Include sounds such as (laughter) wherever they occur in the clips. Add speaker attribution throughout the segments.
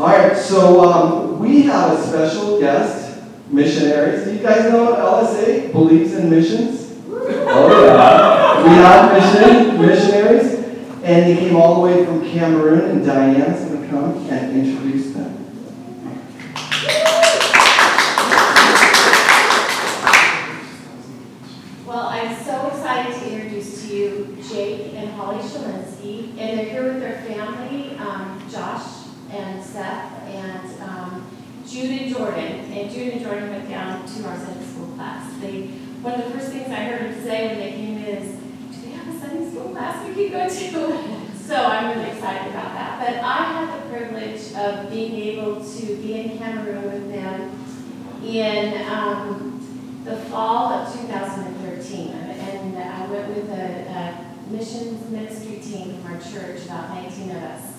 Speaker 1: All right, so um, we have a special guest, missionaries. Do you guys know LSA believes in missions? Oh yeah, (laughs) we have mission missionaries, and they came all the way from Cameroon, and Diane's going to come and introduce them.
Speaker 2: Well, I'm so excited to introduce to you Jake and Holly Schilinski, and they're here with their family, um, Josh and Seth and um, Jude and Jordan. And Jude and Jordan went down to our Sunday school class. They, one of the first things I heard them say when they came is, "Do they have a Sunday school class we can go to?" (laughs) So I'm really excited about that. But I had the privilege of being able to be in Cameroon with them in um, the fall of 2013. And I went with a, a missions ministry team from our church, about 19 of us,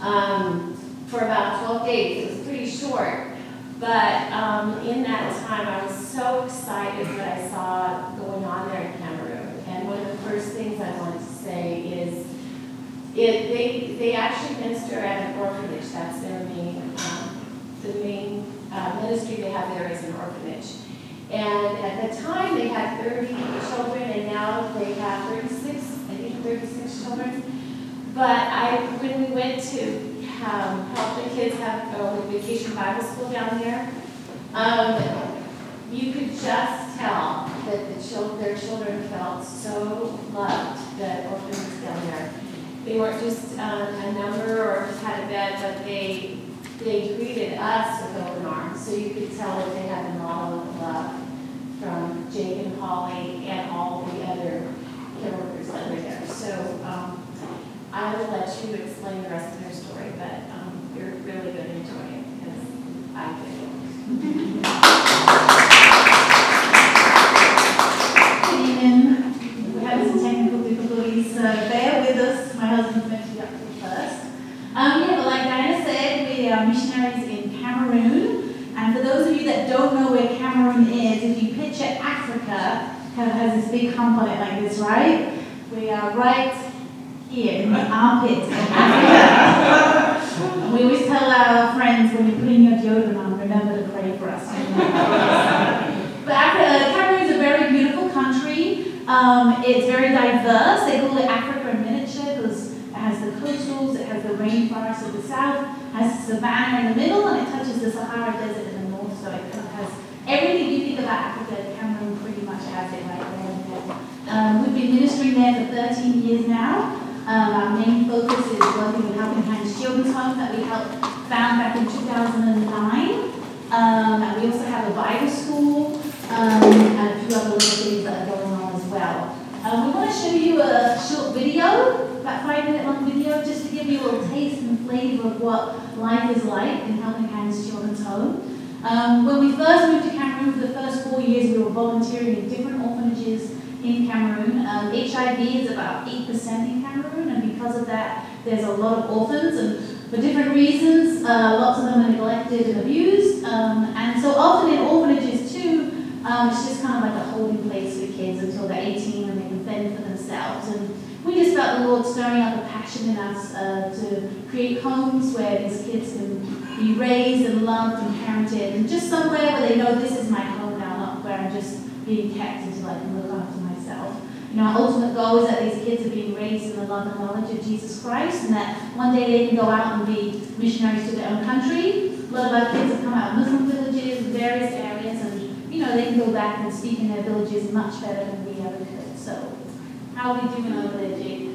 Speaker 2: um, for about 12 days. Short. But um, in that time, I was so excited what I saw going on there in Cameroon. And one of the first things I wanted to say is it, they, they actually minister at an orphanage. That's their main, um, the main uh, ministry they have there is an orphanage. And at the time, they had 30 children, and now they have 36, I think 36 children. But I, when we went to um, help the kids have a vacation Bible school down there, um, you could just tell that the children, their children felt so loved, the orphans down there. They weren't just uh, a number or just had a bed, but they they greeted us with open arms. So you could tell that they had a model of love from Jake and Holly and all the other care workers that were there. So um, I will let you explain the rest of their story, but um, you're really going to enjoy it because I did.
Speaker 3: Good evening. We're having some technical difficulties, so bear with us. My husband's meant to be up here first. Um, yeah, but like Diana said, we are missionaries in Cameroon. And for those of you that don't know where Cameroon is, if you picture Africa, kind of has this big hump on it like this, right? We are right here in the armpit of Africa. And we always tell our friends when you're putting your deodorant on, remember to pray for us. But Africa, Cameroon is a very beautiful country. Um, it's very diverse. They call it Africa in miniature because it has the coastals, it has the rainforest of the south, has the savannah in the middle, and it touches the Sahara Desert in the north. So it has everything you think about Africa. Cameroon pretty much has it right there. Um, we've been ministering there for 13 years now. Um, our main focus is working with Helping Hands Children's Home that we helped found back in 2009. Um, and we also have a Bible school um, and a few other little things that are going. Um, we want to show you a short video, about five minute long video, just to give you a little taste and flavor of what life is like in Helping Hands Children's Home. Um, when we first moved to Cameroon for the first four years, we were volunteering in different orphanages in Cameroon. Um, HIV is about 8% in Cameroon, and because of that, there's a lot of orphans, and for different reasons, uh, lots of them are neglected and abused. Um, and so often in orphanages um, it's just kind of like a holding place for kids until they're 18 and they can fend for themselves. And we just felt the Lord stirring up a passion in us uh, to create homes where these kids can be raised and loved and parented, and just somewhere where they know this is my home now, not where I'm just being kept until I can look after myself. You know, our ultimate goal is that these kids are being raised in the love and knowledge of Jesus Christ, and that one day they can go out and be missionaries to their own country. A lot of our kids have come out of Muslim villages, in various areas, and you know they can go back and speak in their villages much better than we ever could. So, how are we doing over there, Jake?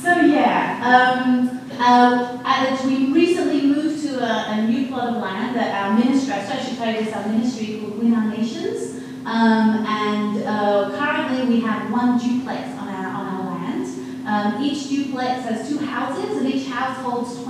Speaker 3: so yeah, um, uh, and we recently moved to a, a, new plot of land that our ministry, so I should tell you this, our ministry called Win Our Nations, um, and uh, currently we have one duplex on our on our land. Um, each duplex has two houses, and each house holds 20 kids.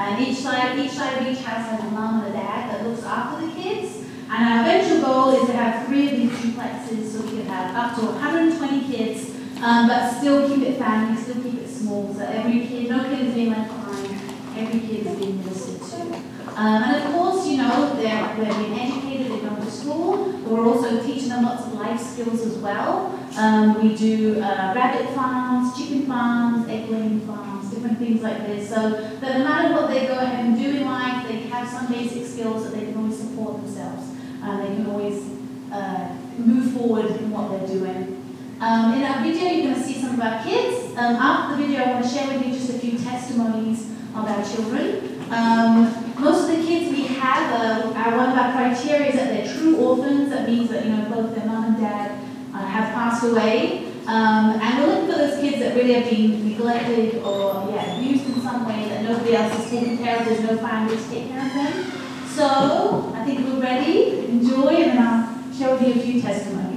Speaker 3: And each side, each side of each house has a mom and a dad that looks after the kids. And our eventual goal is to have three of these duplexes so we can have up to 120 kids, um, but still keep it family, still keep it small, so every kid, no kid is being left behind, every kid is being listened to. Um, and of course, you know, they're, they're being educated, they're going to school, but we're also teaching them lots of life skills as well. Um, we do uh, rabbit farms, chicken farms, egg laying farms, different things like this. So that no matter what they go ahead and do in life, they have some basic skills that they can always support themselves. And they can always uh, move forward in what they're doing. Um, in our video, you're going to see some of our kids. Um, after the video, I want to share with you just a few testimonies of our children. Um, most of the kids we have, uh, our, one of our criteria is that they're true orphans. That means that you know both their mom and dad uh, have passed away. Um, and we're looking for those kids that really have been neglected or yeah, abused in some way that nobody else is taking care of. There's no family to take care of them. So I think we're ready. Enjoy, and then I'll share with you a few testimonies.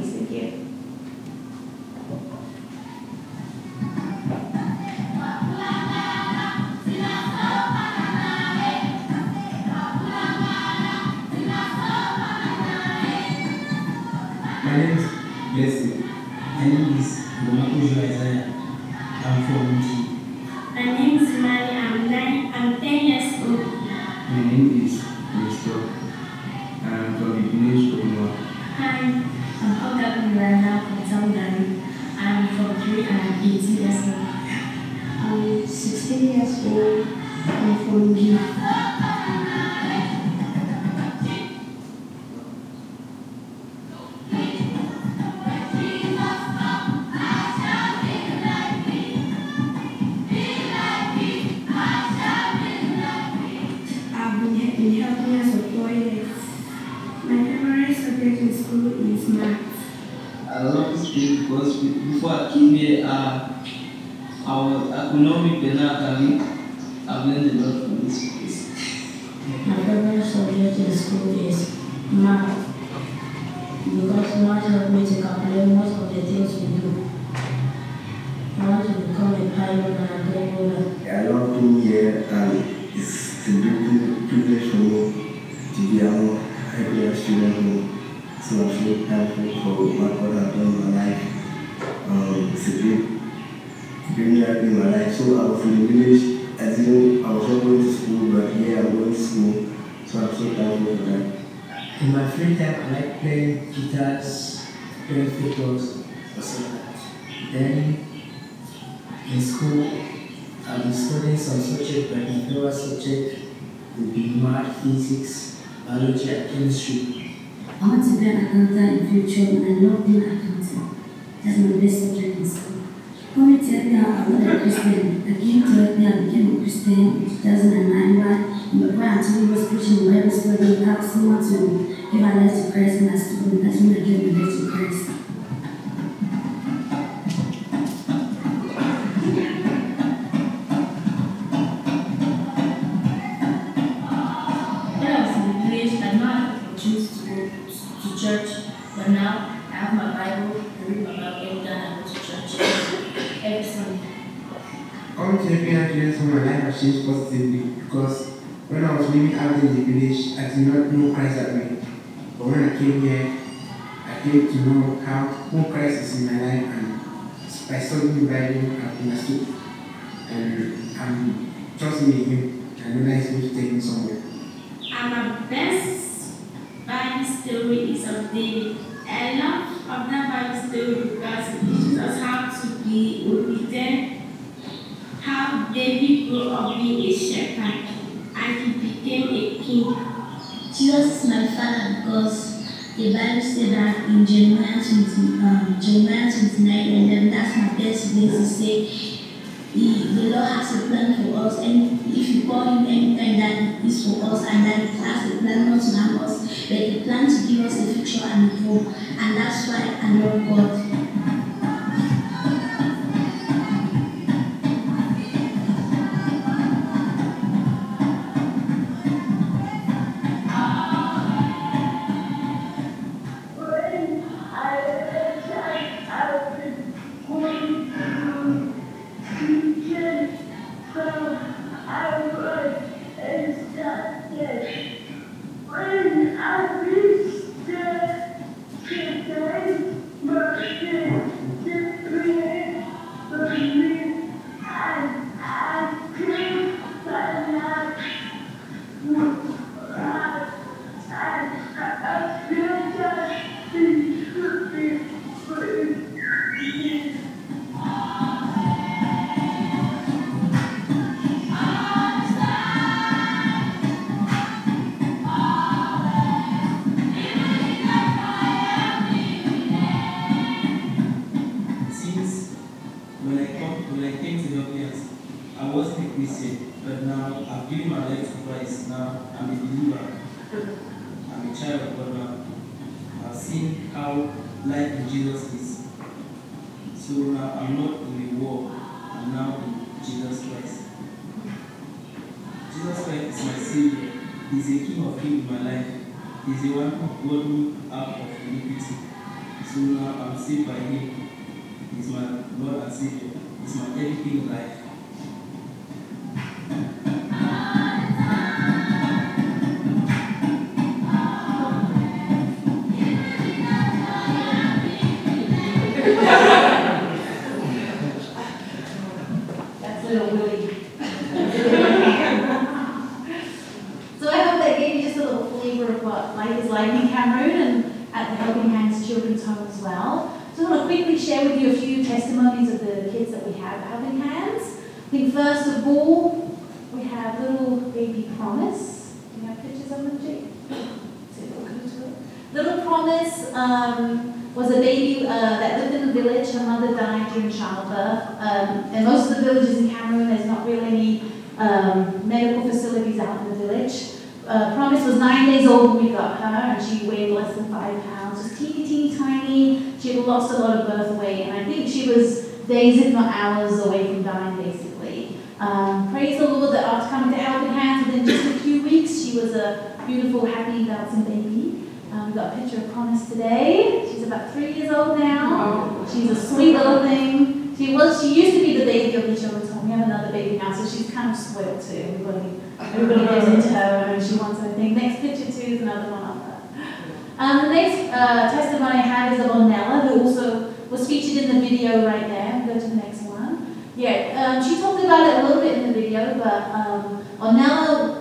Speaker 4: Being here and it's a privilege for me to be among happy student who so I'm so thankful for what God has done in my life. Um, it's a great, great miracle in my life. So I was in the village, I didn't, I was not going to school, but here I'm going to school. So I'm so thankful for that.
Speaker 5: In my free time, I like playing guitars, playing footballs, or something. Then, in school, I've been studying some subject, my favorite subject would be math, physics, biology, and chemistry.
Speaker 6: I want to be an accountant in future and I love being an accountant. That's my best subject in school. Coming to Ethiopia, I was a Christian. I came to Ethiopia, I became a Christian in 2009 when my Anthony was preaching in Bible study, asked someone to give my life to Christ and I stood That's when I gave my life to Christ.
Speaker 7: Changed positively because when I was living out in the village, I did not know Christ that way. But when I came here, I came to know how who Christ is in my life and by studying the Bible, I've understood. And I'm trusting in Him. I know that He's going to take me somewhere.
Speaker 6: My best Bible story is of David. I love of that Bible story because it teaches us how to be obedient, David grew up being a shepherd and he became a king.
Speaker 8: Is my father because the Bible said that in Jeremiah 20, um, Jeremiah 29 and then that's my best place to say the, the Lord has a plan for us and if you call him anytime that is for us and that he has a plan not to harm us but the plan to give us a future and hope and that's why I love God.
Speaker 3: What life in Cameroon and at the Helping Hands Children's Home as well. So I want to quickly share with you a few testimonies of the kids that we have at Helping Hands. I think first of all, we have little baby Promise. Do you have pictures of them, Jake? Little Promise um, was a baby uh, that lived in the village. Her mother died during childbirth. Um, and most of the villages in Cameroon, there's not really any um, medical facilities out in the village. Uh, Promise was nine days old when we got her, and she weighed less than five pounds, just teeny, teeny, tiny. She had lost a lot of birth weight, and I think she was days, if not hours, away from dying, basically. Um, praise the Lord that after coming to Helping Hands, within just a few weeks, she was a beautiful, happy, bouncing baby. Um, we got a picture of Promise today. She's about three years old now. She's a sweet little thing. She was. She used to be the baby of the children's home. We have another baby now, so she's kind of spoiled too. Everybody, everybody goes into her, and she wants everything. Next picture too is another one of her. Um, the next uh, testimony I have is of Ornella, who also was featured in the video right there. Go to the next one. Yeah, um, she talked about it a little bit in the video, but um,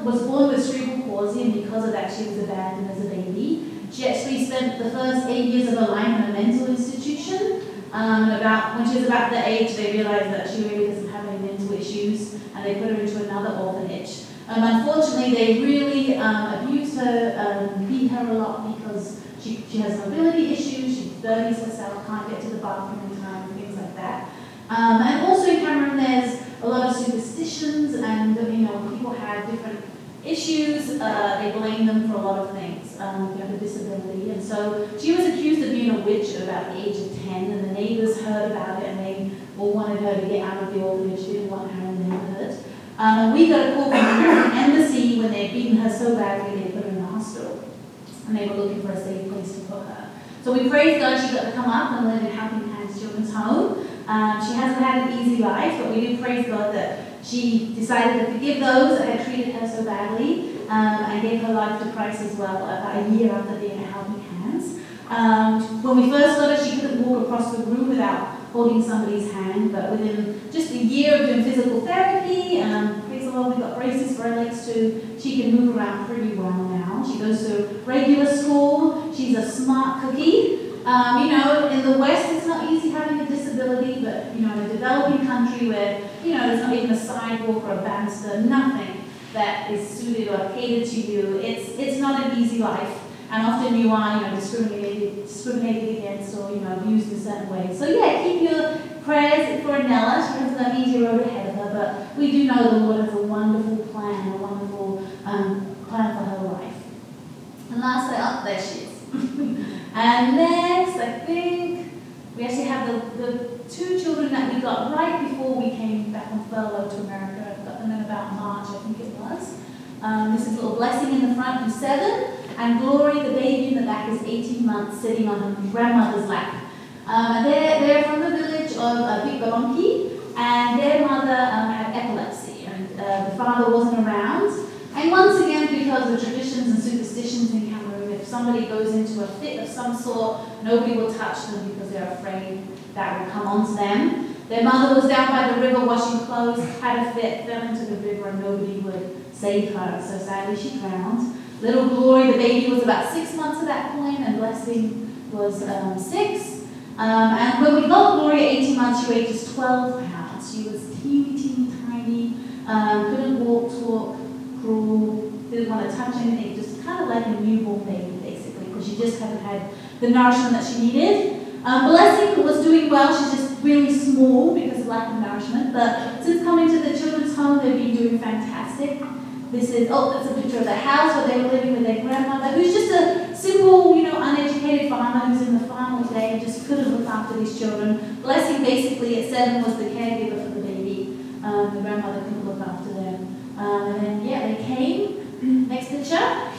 Speaker 3: was born with cerebral palsy, and because of that, she was abandoned as a baby. She actually spent the first eight years of her life in a mental institution. Um, about when she was about the age, they realized that she really doesn't have any mental issues, and they put her into another orphanage. Um, unfortunately, they really um, abused her, um, beat her a lot because she, she has mobility issues, she dirties herself, can't get to the bathroom in time, things like that. Um, and also in Cameroon, there's a lot of superstitions, and you know people have different issues. Uh, they blame them for a lot of things. Um, have a disability, and so she was accused of being a witch at about the age of ten, and the neighbors heard about it, and they all wanted her to get out of the orphanage. They didn't want her in the neighborhood. Um, and we got a call from the embassy when they'd beaten her so badly they put her in the hospital, and they were looking for a safe place to put her. So we praise God she got to come up and live in Helping Hands Children's Home. Um, she hasn't had an easy life, but we do praise God that she decided to forgive those that had treated her so badly um, and gave her life to Christ as well about a year after being at Helping Hands. Um, when we first got her, she couldn't walk across the room without holding somebody's hand, but within just a year of doing physical therapy, um, praise the Lord, we got braces for her legs too. She can move around pretty well now. She goes to regular school. She's a smart cookie. Um, you know, in the West, it's not easy having a disability, but, you know, in a developing country where, you know, there's not even a sidewalk or a banister, nothing that is suited or catered to you, it's, it's not an easy life. And often you are, you know, discriminated, discriminated against or, you know, abused in certain ways. So, yeah, keep your prayers for Nella. She has an easy road ahead of her, but we do know the Lord has a wonderful plan, a wonderful um, plan for her life. And lastly, up there she is. (laughs) and next, I think we actually have the, the two children that got right before we came back on furlough to America. Them in about March, I think it was. Um, this is a little Blessing in the front, who's seven, and Glory, the baby in the back, is 18 months, sitting on her grandmother's lap. Um, they're, they're from the village of uh, Big Balonki, and their mother um, had epilepsy, and uh, the father wasn't around. And once again, because of traditions and superstitions in Cameroon, if somebody goes into a fit of some sort, nobody will touch them because they're afraid that will come onto them. Their mother was down by the river washing clothes, had a fit, fell into the river, and nobody would save her. So sadly, she drowned. Little Glory, the baby, was about six months at that point, and Blessing was um, six. Um, and when we got Glory at 18 months, she weighed just 12 pounds. She was teeny, teeny, tiny, um, couldn't walk, talk, crawl, didn't want to touch anything, just kind of like a newborn baby, basically, because she just hadn't had the nourishment that she needed. Um, Blessing was doing well, she just really small because of lack of nourishment. But since coming to the children's home, they've been doing fantastic. This is, oh, that's a picture of the house where they were living with their grandmother, who's just a simple, you know, uneducated farmer who's in the farm all day and just couldn't look after these children. Blessing basically at seven was the caregiver for the baby. Um, the grandmother couldn't look after them. Um, and then, yeah, they came. (clears throat) Next picture.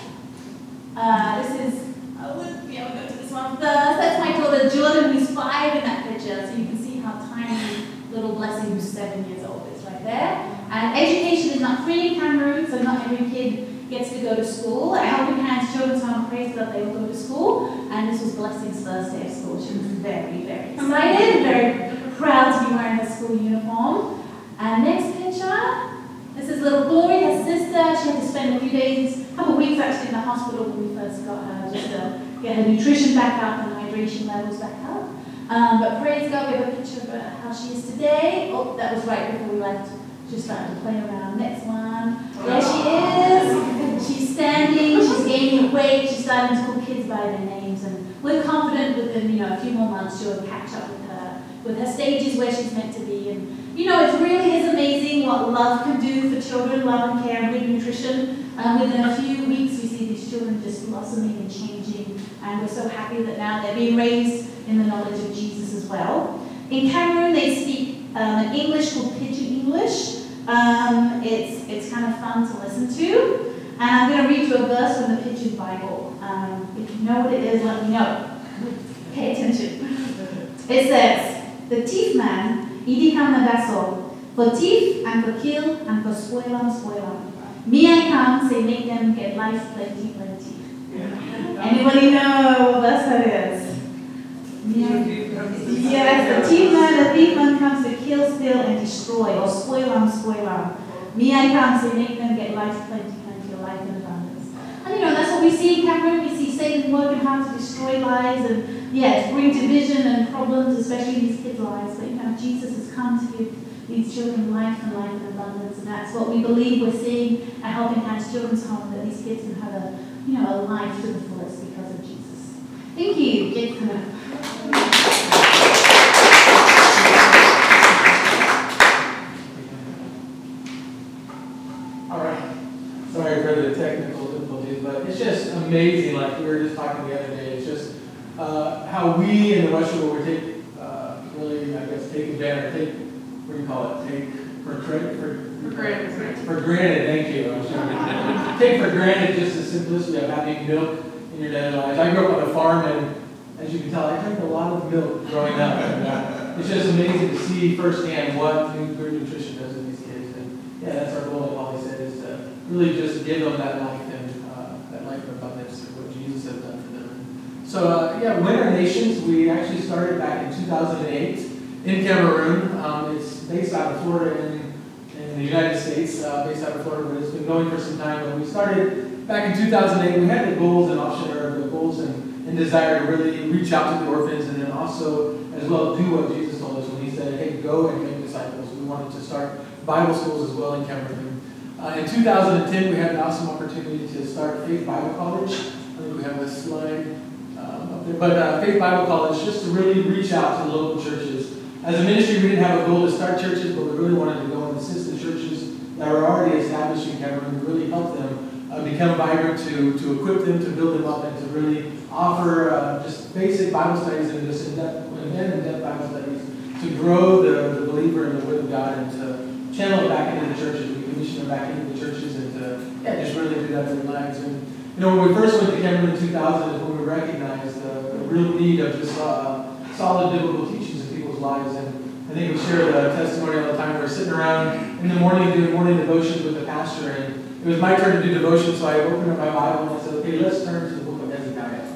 Speaker 3: Uh, this is, I wouldn't be able to go to this one first. That's my daughter Jordan, who's five and that picture. So you can see how tiny little Blessing, who's seven years old, It's right there. And education is not free in Cameroon, so not every kid gets to go to school. At Helping Hands Children's Home prays that they will go to school. And this was Blessing's first day of school. She was very, very excited, very proud to be wearing her school uniform. And next picture. This is little Glory, her sister. She had to spend a few days, a couple of weeks actually in the hospital when we first got her, just to get her nutrition back up and hydration levels back up. Um, but praise God, we have a picture of how she is today. Oh, that was right before we left. She's starting to play around. Next one. There she is. She's standing, she's gaining weight, she's starting to call kids by their names. And we're confident within, you know, a few more months she'll catch up with her, with her stages where she's meant to be. And you know, it really is amazing what love can do for children, love and care and good nutrition. Um, within a few weeks, we see these children just blossoming and changing, and we're so happy that now they're being raised in the knowledge of Jesus as well. In Cameroon, they speak um, an English called Pidgin English. Um, it's, it's kind of fun to listen to. And I'm going to read you a verse from the Pidgin Bible. Um, if you know what it is, let me know. Pay attention. It says, The thief man Idikam Nagasol, for thief and for kill and for spoilam spoilam. Me I come, say make them get life plenty plenty. Anybody know what verse that is? Yes, the thief man, the thief man comes to kill, steal, and destroy, oh, or spoilam spoilam. Me I come, say make them get life plenty plenty, life in abundance. And you know, that's what we see in Cameroon. We see Satan working hard to destroy lives and yes, bring division and problems, especially in these kids' lives. But you know, Jesus has come to give these children life and life in abundance, and that's what we believe we're seeing at Helping Hands Children's Home, that these kids can have a, you know, a life to the fullest because of Jesus. Thank you. Jason.
Speaker 9: All right. Sorry for the technical difficulties, but it's just amazing. Like we were just talking the other day, it's just uh, how we in the Western world we take uh, really, I guess, take advantage, take what do you call it? Take for for.
Speaker 2: For granted.
Speaker 9: Thank you. I was trying Take for granted just the simplicity of having milk in your daily lives. I grew up on a farm, and as you can tell, I drank a lot of milk growing up. And, uh, it's just amazing to see firsthand what good nutrition does in these kids. And yeah, that's our goal, like Holly said, is to really just give them that life and uh, that life of abundance of what Jesus has done for them. So uh, yeah, Win Our Nations, we actually started back in 2008 in Cameroon. Um, it's based out of Florida in, in the United States, uh, based out of Florida, but it's been going for some time. But we started back in 2008. We had the goals and or the goals and, and desire to really reach out to the orphans and then also as well do what Jesus told us when he said, hey, go and make disciples. We wanted to start Bible schools as well in Cameroon. Uh, in 2010, we had an awesome opportunity to start Faith Bible College. I think we have a slide um, up there. But uh, Faith Bible College, just to really reach out to local churches. As a ministry, we didn't have a goal to start churches, but we really wanted to go and assist the churches that were already established in to really help them uh, become vibrant, to, to equip them, to build them up, and to really offer uh, just basic Bible studies and just in-depth, in-depth Bible studies to grow the, the believer in the Word of God and to channel it back into the churches. We commission them back into the churches and to, yeah, just really do that in their lives. And, you know, when we first went to Cameroon in 2000 is when we recognized the, the real need of just uh, solid biblical teachings in people's lives. And I think we share the testimony all the time. We were sitting around in the morning doing morning devotions with the pastor, and it was my turn to do devotion, so I opened up my Bible and I said, okay, let's turn to the book of Hezekiah.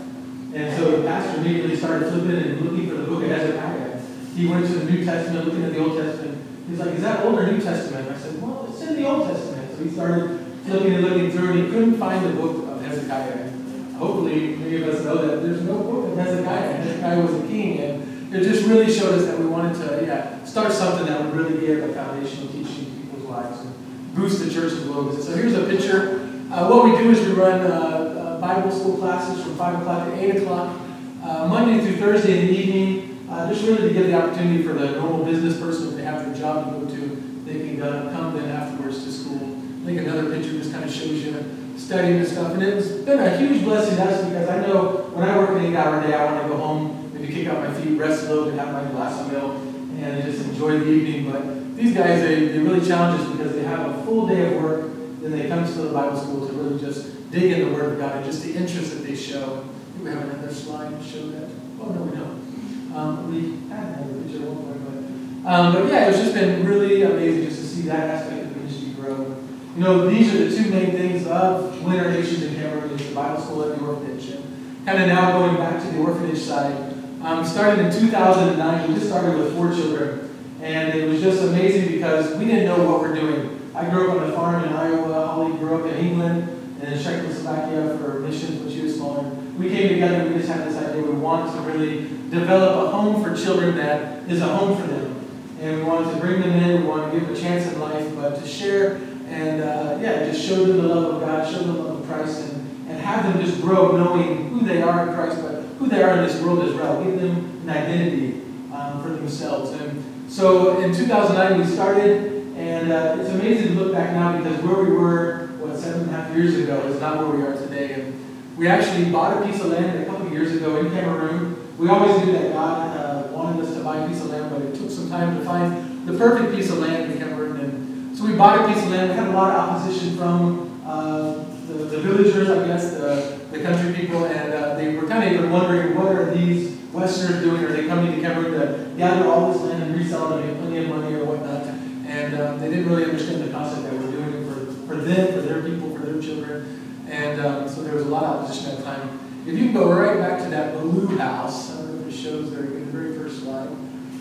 Speaker 9: And so the pastor immediately started flipping and looking for the book of Hezekiah. He went to the New Testament, looking at the Old Testament. He's like, is that Old or New Testament? I said, well, it's in the Old Testament. So he started flipping and looking through, and he couldn't find the book of Hezekiah. Hopefully, many of us know that there's no book of Hezekiah. Hezekiah was a king, and it just really showed us that we wanted to, yeah, start something that would really give a foundational teaching people's lives and boost the church as well. So here's a picture. Uh, what we do is we run uh, uh, Bible school classes from 5 o'clock to 8 o'clock, uh, Monday through Thursday in the evening. uh, just really to give the opportunity for the normal business person, if they have their job to go to, they can come then afterwards to school. I think another picture just kind of shows you studying and stuff. And it's been a huge blessing to us because I know when I work an eight-hour day, I want to go home, kick out my feet, rest a little bit, have my glass of milk, and just enjoy the evening. But these guys, they, they really challenge us because they have a full day of work, then they come to the Bible school to really just dig in the Word of God and just the interest that they show. Think we have another slide to show that. Oh, no, we don't. Um, we had another picture at one point, but, um, but yeah, it's just been really amazing just to see that aspect of ministry grow. You know, these are the two main things of Win Our Nations in Cameroon, is the Bible school and the orphanage. And kind of now going back to the orphanage side, um, started in 2009, we just started with four children. And it was just amazing because we didn't know what we're doing. I grew up on a farm in Iowa, Holly grew up in England, and in Czechoslovakia for missions when she was smaller. We came together, we just had this idea, we wanted to really develop a home for children that is a home for them. And we wanted to bring them in, we wanted to give them a chance in life, but to share and, uh, yeah, just show them the love of God, show them the love of Christ, and, and have them just grow knowing who they are in Christ, but who they are in this world as well. Give them an identity um, for themselves. And so in 2009 we started, and uh, it's amazing to look back now because where we were, what, seven and a half years ago is not where we are today. And we actually bought a piece of land a couple of years ago in Cameroon. We always knew that God uh, wanted us to buy a piece of land, but it took some time to find the perfect piece of land in Cameroon. And so we bought a piece of land. We had a lot of opposition from uh, the, the villagers, I guess, the, the country people, and uh, they were kind of even wondering what are these Westerners doing? Are they coming to Cameroon to gather all this land and resell it and make plenty of money or whatnot? And um, they didn't really understand the concept that we're doing it for, for them, for their people, for their children. And um, so there was a lot of opposition at the time. If you go right back to that blue house, I don't know if it shows there in the very first slide.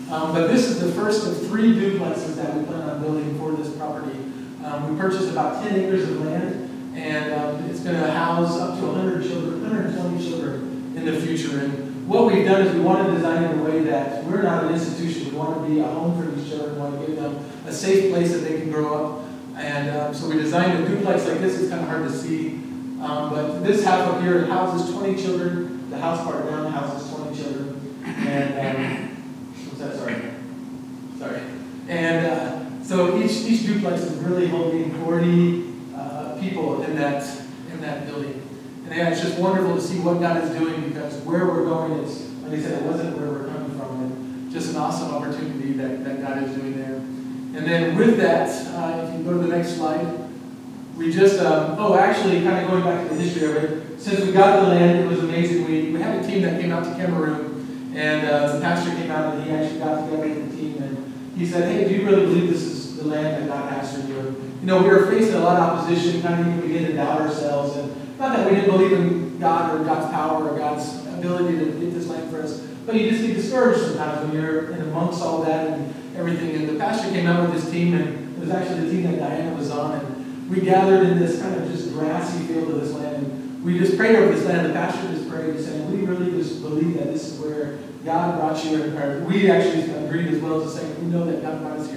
Speaker 9: Um, but this is the first of three duplexes that we plan on building for this property. Um, we purchased about 10 acres of land, and um, it's going to house up to 100 children, 120 children in the future. And what we've done is we want to design it in a way that we're not an institution. We want to be a home for these children. We want to give them a safe place that they can grow up. And um, so we designed a duplex like this. It's kind of hard to see. Um, but this house up here houses 20 children. The house part down houses 20 children. And um, what's that? Sorry. Sorry. And uh, so each, each duplex is really holding 40 uh, people in that, in that building. And yeah, it's just wonderful to see what God is doing because where we're going is, like I said, it wasn't where we're coming from. And just an awesome opportunity that, that God is doing there. And then with that, uh, if you go to the next slide, we just, um, oh, actually, kind of going back to the history of it, since we got to the land, it was amazing. We, we had a team that came out to Cameroon, and uh, the pastor came out and he actually got together with the team, and he said, hey, do you really believe this is the land that God has for you? You know, we were facing a lot of opposition, kind of even begin to doubt ourselves, and not that we didn't believe in God or God's power or God's ability to get this land for us, but you just get discouraged sometimes when you're in amongst all that and everything. And the pastor came out with his team, and it was actually the team that Diana was on, and we gathered in this kind of just grassy field of this land. And we just prayed over this land. The pastor just prayed, saying, We really just believe that this is where God brought you in. We actually agreed as well to say, We know that God brought us here.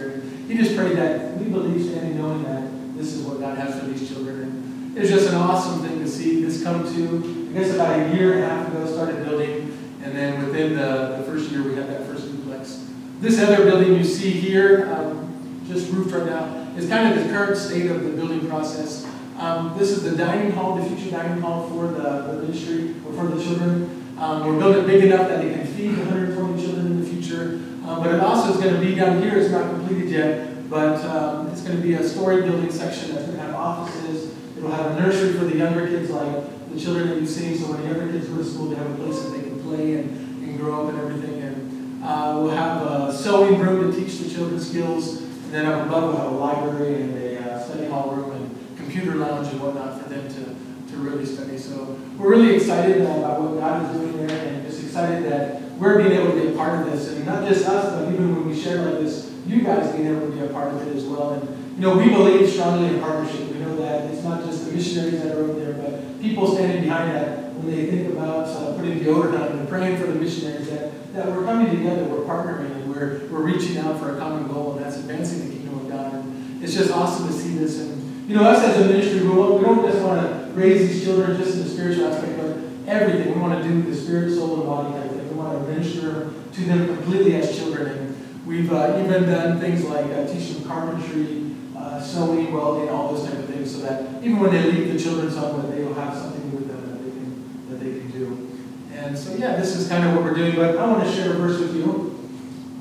Speaker 9: He just prayed that we believe, standing knowing that this is what God has for these children. It was just an awesome thing to see this come to. I guess about a year and a half ago, started building. And then within the, the first year, we had that first duplex. This other building you see here, um, just roofed right now, is kind of the current state of the building process. Um, this is the dining hall, the future dining hall for the, the ministry or for the children. Um, we're building big enough that it can feed 120 children in the future. Um, but it also is going to be down here, it's not completed yet, but um, it's going to be a story building section that's going to have offices. It'll have a nursery for the younger kids, like the children that you've seen, so when the younger kids go to school, they have a place that they can play and, and grow up and everything. And uh, we'll have a sewing room to teach the children skills. And then up above, we'll have a library and a uh, study hall room and computer lounge and whatnot for them to, to really study. So we're really excited about what God is doing there and just excited that we're being able to be a part of this. And not just us, but even when we share like this, you guys being able to be a part of it as well. And, you know, we believe strongly in partnership. We know that it's not just the missionaries that are over there, but people standing behind that when they think about uh, putting deodorant on and praying for the missionaries, that, that we're coming together, we're partnering, and we're, we're reaching out for a common goal, and that's advancing the kingdom of God. And it's just awesome to see this. And, you know, us as a ministry, we, we don't just want to raise these children just in the spiritual aspect, but everything. We want to do the spirit, soul, and body type thing. We want to minister to them completely as children. And we've uh, even done things like uh, teach them carpentry, uh, sewing, welding, all those type of things, so that even when they leave the children's home, that they will have something with them that they can that they can do. And so, yeah, this is kind of what we're doing. But I want to share a verse with you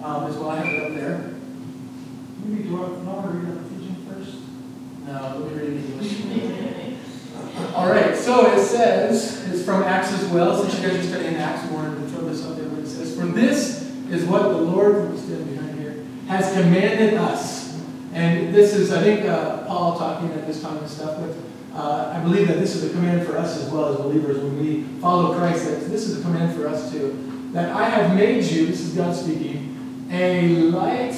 Speaker 9: um, as well. I have it up there. Maybe do you want, to read it Ephesians first? No, let me read English. (laughs) All right, so it says, it's from Acts as well, since you guys are studying Acts more, and throw this up there, but it says, For this is what the Lord, behind here, has commanded us. And this is, I think, uh, Paul talking at this time and stuff, but uh, I believe that this is a command for us as well as believers when we follow Christ, that this is a command for us too. That I have made you, this is God speaking, a light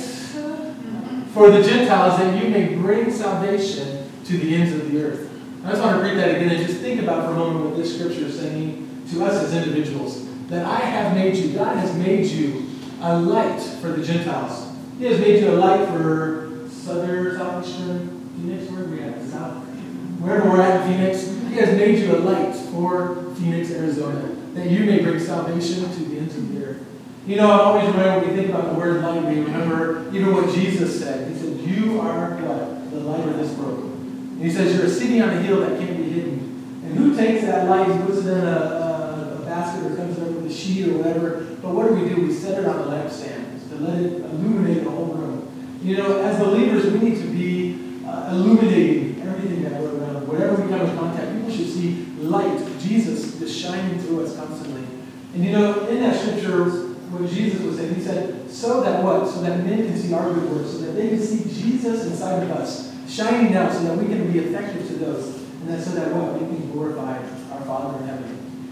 Speaker 9: for the Gentiles that you may bring salvation to the ends of the earth. I just want to read that again and just think about for a moment what this scripture is saying to us as individuals. That I have made you, God has made you a light for the Gentiles. He has made you a light for southern, southeastern Phoenix, where we at? South? Wherever we're at in Phoenix, He has made you a light for Phoenix, Arizona, that you may bring salvation to the ends of the earth. You know, I always remember when we think about the word light, we remember even what Jesus said. He said, You are what? The light of this world. And he says, You're a city on a hill that can't be hidden. And who takes that light and puts it in a, a, a basket or comes up with a sheet or whatever? But what do we do? We set it on the lampstand to let it illuminate the whole room. You know, as believers, we need to be uh, illuminating everything that we're around. Whatever we come in contact, people should see light, Jesus, just shining through us constantly. And you know, in that scripture, what Jesus was saying. He said, so that what? So that men can see our good works, so that they can see Jesus inside of us, shining out, so that we can be effective to those. And that so that what? We can glorify our Father in heaven.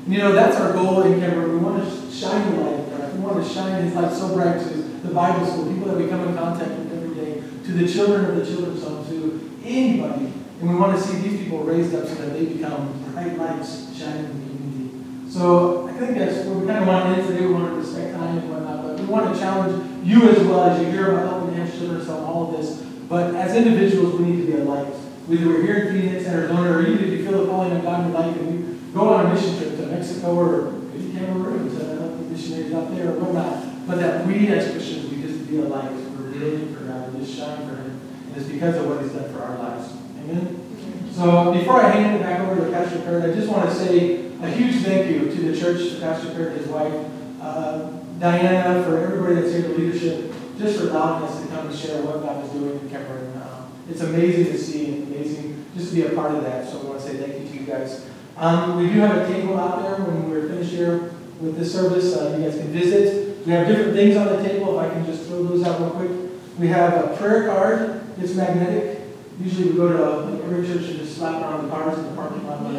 Speaker 9: And you know, that's our goal in Cameroon. We want to shine the light of. We want to shine His light so bright to the Bible school, people that we come in contact with every day, to the children of the children's home, to anybody. And we want to see these people raised up so that they become bright lights shining in the community. So I think that's what we kind of want to end today. We want to respect time and whatnot, but we want to challenge you as well as you hear about helping Hands Children's Home, all of this. But as individuals, we need to be a light. Whether we're here in Phoenix, Arizona, or even if you feel the calling of God in your life and you go on a mission trip to Mexico or maybe Cameroon to help the missionaries out there or whatnot. But that we as Christians, we just be a light. We're living for God. We just shine for Him. And it's because of what He's done for our lives. Amen? So before I hand it back over to Pastor Kurt, I just want to say a huge thank you to the church, to Pastor Kurt and his wife, uh, Diana, for everybody that's here, the leadership, just for allowing us to come and share what God is doing in Cameroon. Uh, it's amazing to see and amazing just to be a part of that. So I want to say thank you to you guys. Um, we do have a table out there when we're finished here with this service. Uh, you guys can visit. We have different things on the table. If I can just throw those out real quick. We have a prayer card. It's magnetic. Usually we go to like every church and just slap on the cars in the parking lot. (laughs)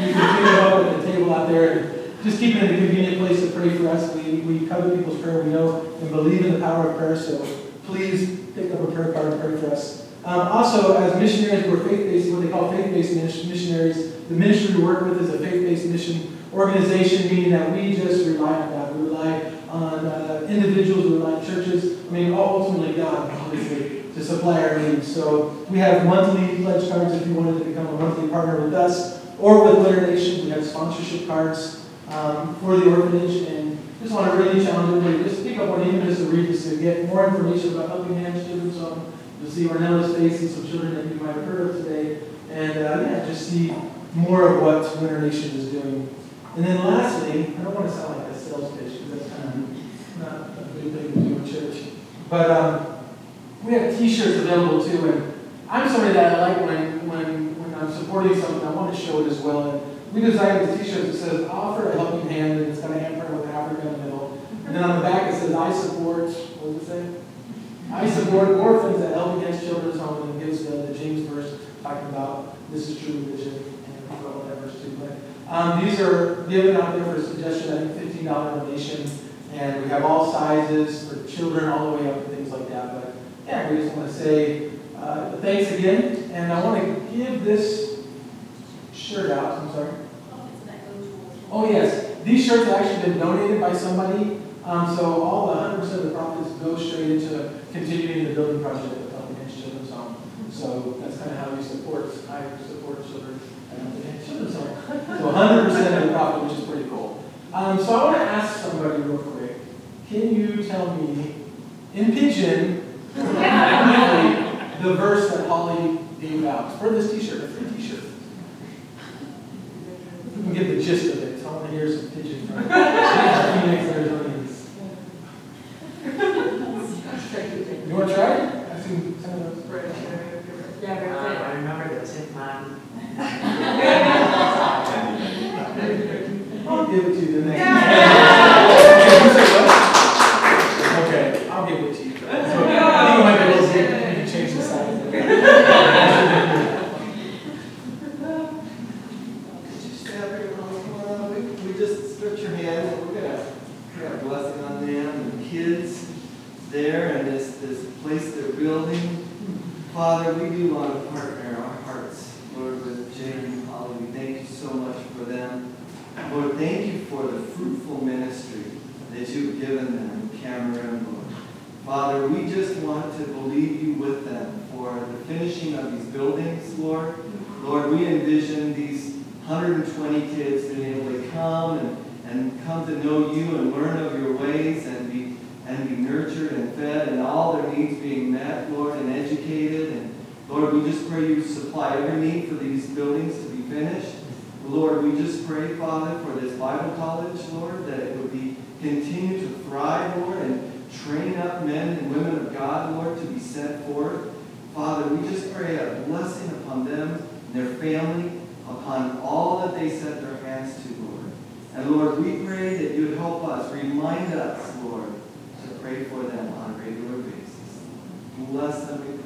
Speaker 9: you can pick it up at the table out there just keep it in a convenient place to pray for us. We, we cover people's prayer. We know and believe in the power of prayer. So please pick up a prayer card and pray for us. Um, also, as missionaries, we're faith-based, what they call faith-based missionaries. The ministry we work with is a faith-based mission organization, meaning that we just rely on God. We rely on uh, individuals, we rely on churches. I mean, ultimately God, obviously, to supply our needs. So we have monthly pledge cards if you wanted to become a monthly partner with us or with Win Our Nation. We have sponsorship cards um, for the orphanage and just want to really challenge everybody. Just pick up one, even just to read, just to get more information about Helping Hands Children's Home. You'll see Ornella's face and some children that you might have heard of today. And uh, yeah, just see more of what Win Our Nation is doing. And then lastly, I don't want to sound like a sales pitch because that's kind of not a good thing to do in church. But um, we have T-shirts available too, and I'm somebody that I like when when when I'm supporting something, I want to show it as well. And we designed a T-shirt that says "Offer a helping hand," and it's got a handprint with Africa in the middle. And then on the back it says "I support." What does it say? I support orphans at Helping Hands Children's Home, and gives the, the James verse talking about this is true vision, and that verse too. But um, these are given out there for a suggestion. I think fifteen dollar donation, and we have all sizes for children all the way up to things like that. But yeah, we just want to say uh, thanks again, and I want to give this shirt out. I'm sorry. Oh, yes. These shirts have actually been donated by somebody. Um, so all 100% of the profits go straight into continuing the building project at the Pelican Children's Home. So that's kind of how we support, I support children at Children's Home. So 100% of the profit, which is pretty cool. Um, so I want to ask somebody real quick. Can
Speaker 1: you tell me, in Pidgin, (laughs) (laughs) the verse that Holly gave out for this t-shirt? Father, we just want to believe you with them for the finishing of these buildings, Lord. Lord, we envision these 120 kids being able to come and, and come to know you and learn of your ways and be and be nurtured and fed and all their needs being met, Lord, and educated. And Lord, we just pray you supply every need for these buildings to be finished. Lord, we just pray, Father, for this Bible college, Lord, that it would be continue to thrive, Lord, and train up men and women of God, Lord, to be sent forth. Father, we just pray a blessing upon them and their family, upon all that they set their hands to, Lord. And Lord, we pray that you would help us, remind us, Lord, to pray for them on a regular basis. Bless them.